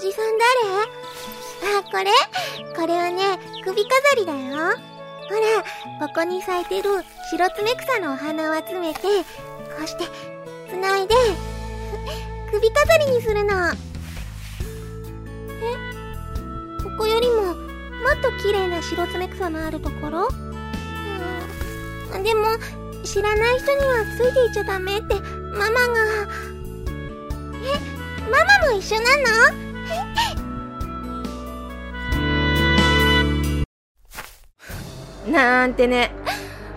おじさん誰あ、これ？これはね、首飾りだよ。ほら、ここに咲いてる白爪草のお花を集めて、こうして、つないで、首飾りにするの。え？ここよりも、もっと綺麗な白爪草のあるところ？うん、でも、知らない人にはついていっちゃダメって、ママが。え、ママも一緒なの？なんてね。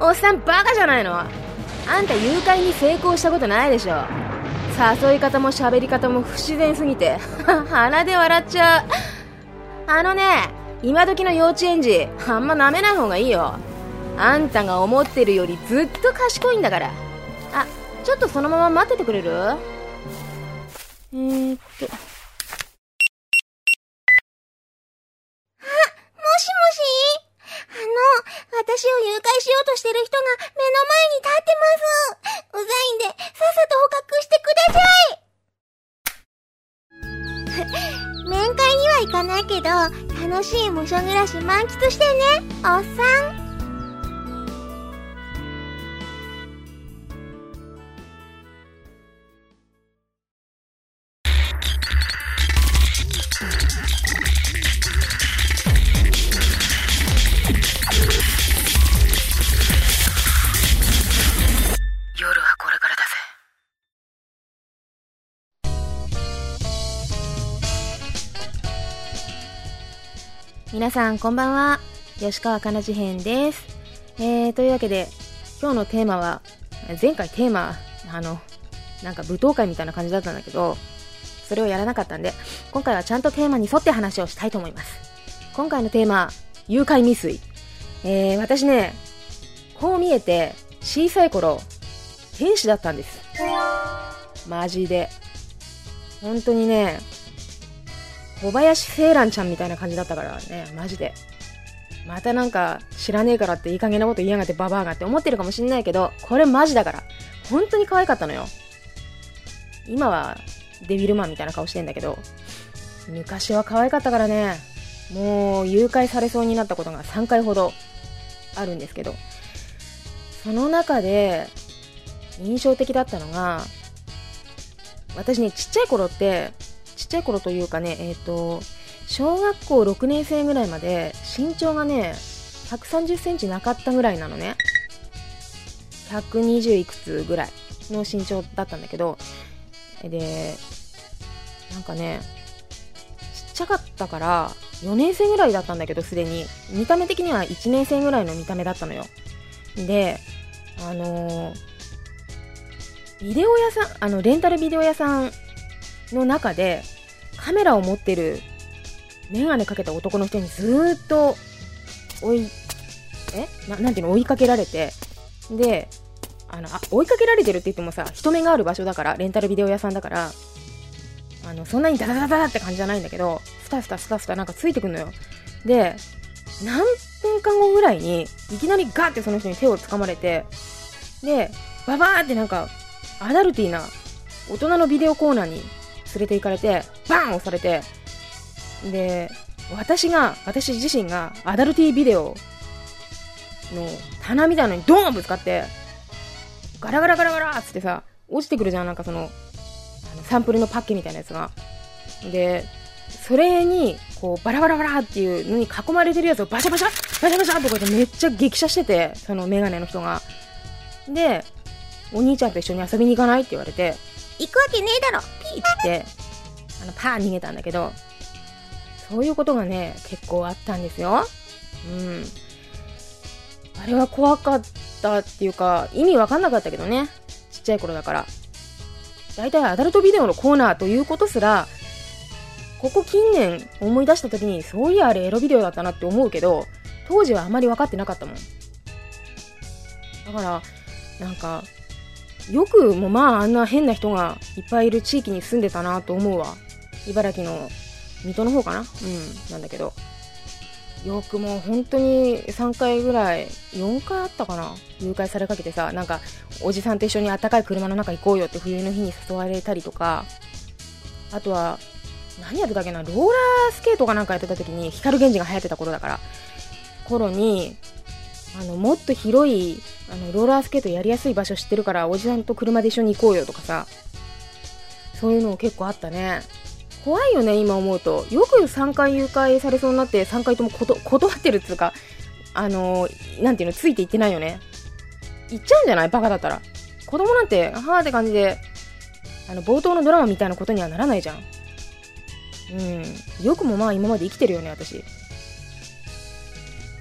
おっさんバカじゃないのあんた誘拐に成功したことないでしょ。誘い方も喋り方も不自然すぎて、鼻で笑っちゃう。あのね、今時の幼稚園児、あんま舐めない方がいいよ。あんたが思ってるよりずっと賢いんだから。あ、ちょっとそのまま待っててくれる？えー、っと。私を誘拐しようとしてる人が目の前に立ってます。うざいんで、さっさと捕獲してください。面会には行かないけど、楽しい無所暮らし満喫してね、おっさん。皆さんこんばんは。吉川かな事変です、えー、というわけで今日のテーマは前回テーマあのなんか舞踏会みたいな感じだったんだけどそれをやらなかったんで今回はちゃんとテーマに沿って話をしたいと思います。今回のテーマ誘拐未遂。えー、私ねこう見えて小さい頃天使だったんです。マジで。本当にね小林セイランちゃんみたいな感じだったからね、マジで。またなんか知らねえからっていい加減なこと言いやがってババアがって思ってるかもしんないけど、これマジだから。本当に可愛かったのよ。今はデビルマンみたいな顔してんだけど、昔は可愛かったからね、もう誘拐されそうになったことが3回ほどあるんですけど、その中で印象的だったのが、私ね、ちっちゃい頃ってちっちゃい頃というかね、えっ、ー、と、小学校6年生ぐらいまで身長がね、130センチなかったぐらいなのね。120いくつぐらいの身長だったんだけど、で、なんかね、ちっちゃかったから、4年生ぐらいだったんだけど、すでに。見た目的には1年生ぐらいの見た目だったのよ。で、あのー、ビデオ屋さん、あの、レンタルビデオ屋さんの中でカメラを持ってるメガネかけた男の人にずっと追い、え？ななんていうの？追いかけられて、で、あのあ、追いかけられてるって言ってもさ、人目がある場所だから、レンタルビデオ屋さんだから、あの、そんなにダダダダって感じじゃないんだけど、スタスタスタスタなんかついてくんのよ。で、何分間後ぐらいに、いきなりガーってその人に手を掴まれて、で、ババーってなんか、アダルティーな、大人のビデオコーナーに連れて行かれて、バーン押されて、で、私が、私自身がアダルティビデオの棚みたいなのにドーンぶつかって、ガラガラガラガラっつってさ、落ちてくるじゃん、なんかその、サンプルのパッケみたいなやつが。で、それに、こう、バラバラバラっていうのに囲まれてるやつをバシャバシャバシャバシャってこうやってめっちゃ激写してて、そのメガネの人が。で、お兄ちゃんと一緒に遊びに行かないって言われて、行くわけねえだろって、あの、パー逃げたんだけど、そういうことがね、結構あったんですよ。うん。あれは怖かったっていうか、意味わかんなかったけどね。ちっちゃい頃だから。大体アダルトビデオのコーナーということすら、ここ近年思い出した時に、そういやあれエロビデオだったなって思うけど、当時はあまり分かってなかったもん。だから、なんか、よくもまああんな変な人がいっぱいいる地域に住んでたなと思うわ。茨城の水戸の方かな？うん、なんだけど。よくもう本当に3回ぐらい、4回あったかな？誘拐されかけてさ、なんか、おじさんと一緒にあったかい車の中行こうよって冬の日に誘われたりとか、あとは、何やってたっけな？ローラースケートかなんかやってた時に光源氏が流行ってた頃だから。頃にあのもっと広いあのローラースケートやりやすい場所知ってるからおじさんと車で一緒に行こうよとかさ。そういうのも結構あったね。怖いよね今思うと。よく3回誘拐されそうになって3回ともこと断ってるっつうかあのー、なんていうのついていってないよね。行っちゃうんじゃない？バカだったら。子供なんてはーって感じであの冒頭のドラマみたいなことにはならないじゃん。うん。よくもまあ今まで生きてるよね私。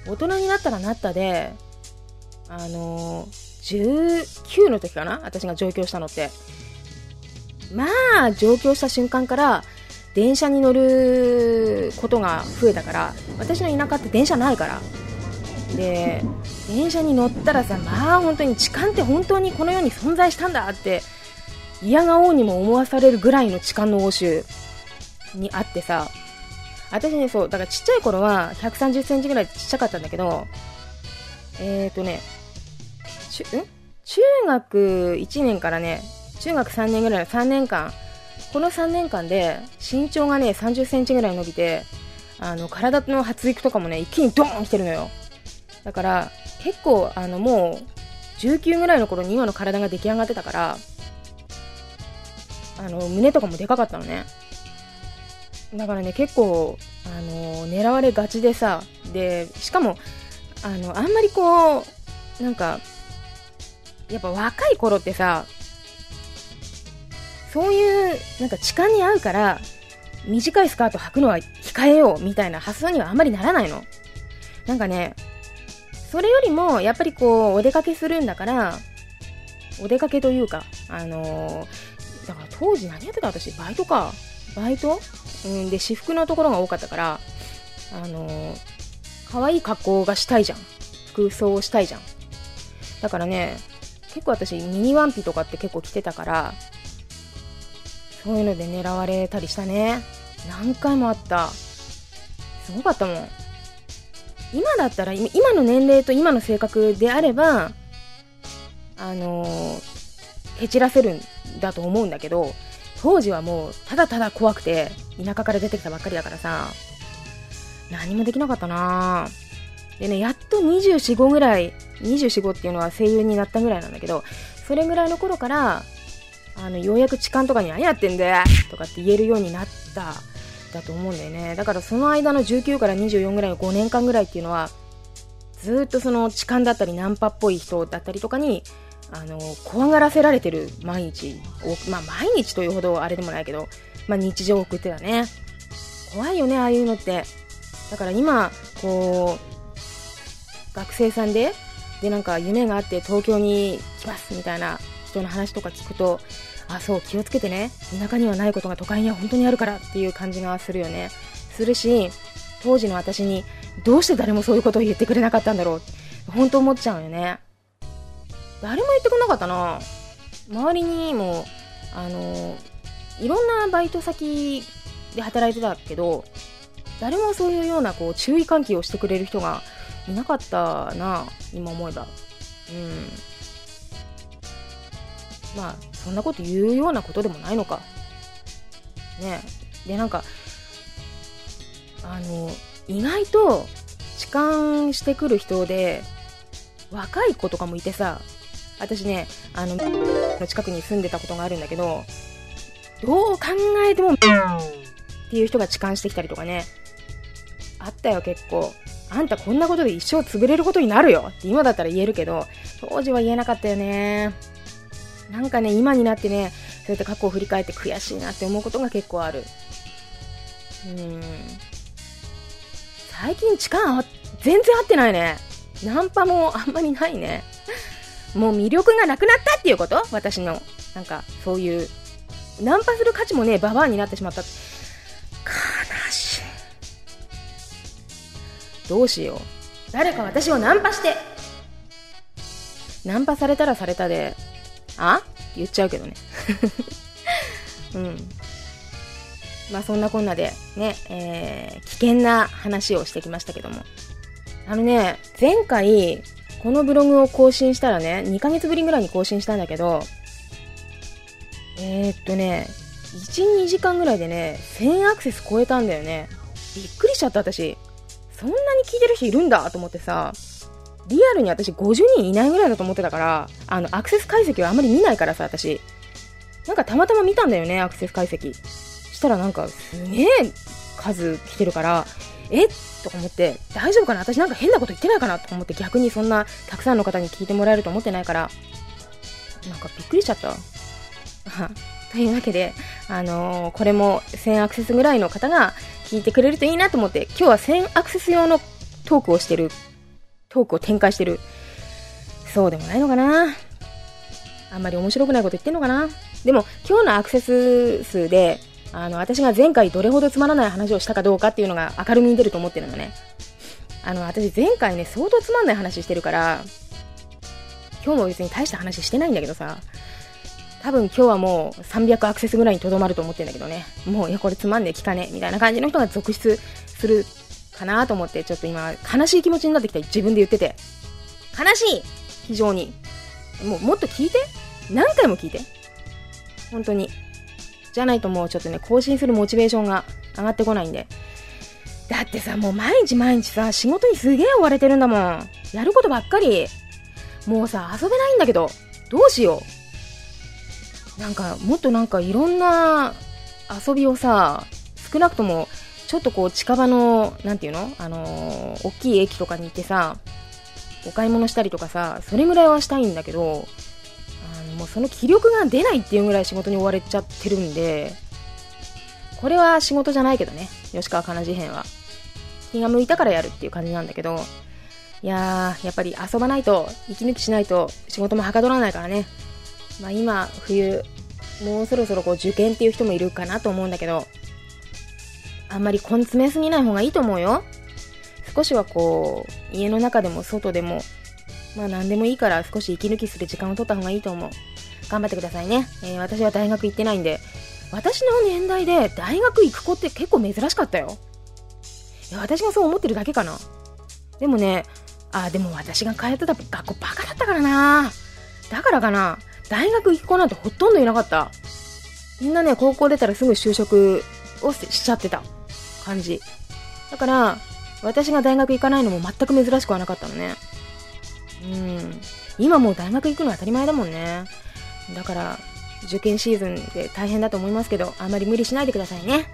大人になったらなったであの、19の時かな私が上京したのって。まあ上京した瞬間から電車に乗ることが増えたから私の田舎って電車ないから。で電車に乗ったらさまあ本当に痴漢って本当にこの世に存在したんだって嫌がおうにも思わされるぐらいの痴漢の応酬にあってさ。私ねそうだからちっちゃい頃は1 3 0センチぐらいちっちゃかったんだけどえっ、ー、とねちん中学1年からね中学3年ぐらいの3年間。この3年間で身長がね30センチぐらい伸びてあの体の発育とかもね一気にドーン来てるのよ。だから結構あのもう19ぐらいの頃に今の体が出来上がってたからあの胸とかもでかかったのね。だからね結構あの狙われがちでさでしかもあのあんまりこうなんかやっぱ若い頃ってさそういうなんか痴漢に合うから短いスカート履くのは控えようみたいな発想にはあんまりならないの。なんかねそれよりもやっぱりこうお出かけするんだからお出かけというかあのー、だから当時何やってた？私バイトか。バイト？うんで私服のところが多かったからあの、可愛い格好がしたいじゃん。服装をしたいじゃん。だからね結構私ミニワンピとかって結構着てたからそういうので狙われたりしたね。何回もあった。すごかったもん。今だったら今の年齢と今の性格であればあのー、へちらせるんだと思うんだけど当時はもうただただ怖くて田舎から出てきたばっかりだからさ。何もできなかったな。でねやっと24、5ぐらい24、5っていうのは声優になったぐらいなんだけどそれぐらいの頃からあのようやく痴漢とかに何やってんだよとかって言えるようになっただと思うんだよね。だからその間の19から24ぐらいの5年間ぐらいっていうのはずっとその痴漢だったりナンパっぽい人だったりとかにあの怖がらせられてる毎日。をまあ毎日というほどあれでもないけど、まあ、日常を送ってたね。怖いよねああいうのって。だから今こう学生さんででなんか夢があって東京に来ますみたいな人の話とか聞くとあそう気をつけてね。田舎にはないことが都会には本当にあるからっていう感じがするよね。するし当時の私にどうして誰もそういうことを言ってくれなかったんだろう。本当思っちゃうよね。誰も言ってくれなかったな。周りにもあのいろんなバイト先で働いてたけど誰もそういうようなこう注意喚起をしてくれる人がいなかったな今思えば。うん。まあそんなこと言うようなことでもないのか。ね。でなんかあの意外と痴漢してくる人で若い子とかもいてさ私ねあのの近くに住んでたことがあるんだけどどう考えてもっていう人が痴漢してきたりとかねあったよ結構あんたこんなことで一生潰れることになるよって今だったら言えるけど当時は言えなかったよねなんかね、今になってね、そうやって過去を振り返って悔しいなって思うことが結構ある。うん。最近痴漢全然合ってないね。ナンパもあんまりないね。もう魅力がなくなったっていうこと？私の。なんか、そういう。ナンパする価値もね、ババアになってしまった。悲しい。どうしよう。誰か私をナンパして。ナンパされたらされたで、あ？って言っちゃうけどね。うん。まあそんなこんなでね、えー、危険な話をしてきましたけども。あのね、前回、このブログを更新したらね、2ヶ月ぶりぐらいに更新したんだけど、えー、っとね、1、2時間ぐらいでね、1000アクセス超えたんだよね。びっくりしちゃった私。そんなに聞いてる人いるんだと思ってさ、リアルに私50人いないぐらいだと思ってたから、あの、アクセス解析はあんまり見ないからさ、私。なんかたまたま見たんだよね、アクセス解析。したらなんか、すげえ数来てるから、えとか思って、大丈夫かな？私なんか変なこと言ってないかなと思って逆にそんなたくさんの方に聞いてもらえると思ってないから、なんかびっくりしちゃった。というわけで、あのー、これも1000アクセスぐらいの方が聞いてくれるといいなと思って、今日は1000アクセス用のトークをしてる、トークを展開してる。そうでもないのかなあんまり面白くないこと言ってんのかなでも、今日のアクセス数で、あの、私が前回どれほどつまらない話をしたかどうかっていうのが明るみに出ると思ってるのね。あの、私前回ね、相当つまんない話してるから、今日も別に大した話してないんだけどさ、多分今日はもう300アクセスぐらいにとどまると思ってんだけどね。もう、いや、これつまんねえ、聞かねえ、みたいな感じの人が続出するかなと思って、ちょっと今、悲しい気持ちになってきた自分で言ってて。悲しい非常に。もう、もっと聞いて？何回も聞いて？本当に。じゃないともうちょっとね、更新するモチベーションが上がってこないんで。だってさ、もう毎日毎日さ、仕事にすげえ追われてるんだもん。やることばっかり。もうさ、遊べないんだけど、どうしよう。なんか、もっとなんかいろんな遊びをさ、少なくとも、ちょっとこう近場の、なんていうの？あのー、大きい駅とかに行ってさ、お買い物したりとかさ、それぐらいはしたいんだけどあの、もうその気力が出ないっていうぐらい仕事に追われちゃってるんで、これは仕事じゃないけどね、吉川かな事変は。気が向いたからやるっていう感じなんだけど、いやー、やっぱり遊ばないと、息抜きしないと仕事もはかどらないからね。まあ今、冬、もうそろそろこう受験っていう人もいるかなと思うんだけど、あんまり根詰めすぎない方がいいと思うよ。少しはこう、家の中でも外でもまあ何でもいいから少し息抜きする時間を取った方がいいと思う。頑張ってくださいね。えー、私は大学行ってないんで、私の年代で大学行く子って結構珍しかったよ。いや、私がそう思ってるだけかな。でもね、あ、でも私が通ってた学校バカだったからな。だからかな。大学行く子なんてほとんどいなかった。みんなね、高校出たらすぐ就職をしちゃってた感じ。だから、私が大学行かないのも全く珍しくはなかったのね。うん。今もう大学行くのは当たり前だもんね。だから、受験シーズンで大変だと思いますけど、あんまり無理しないでくださいね。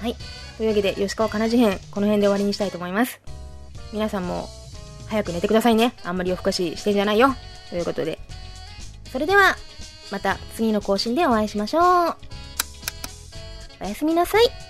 はい。というわけで、吉川かなじ編、この辺で終わりにしたいと思います。皆さんも、早く寝てくださいね。あんまり夜更かししてんじゃないよ。ということで。それでは、また次の更新でお会いしましょう。おやすみなさい。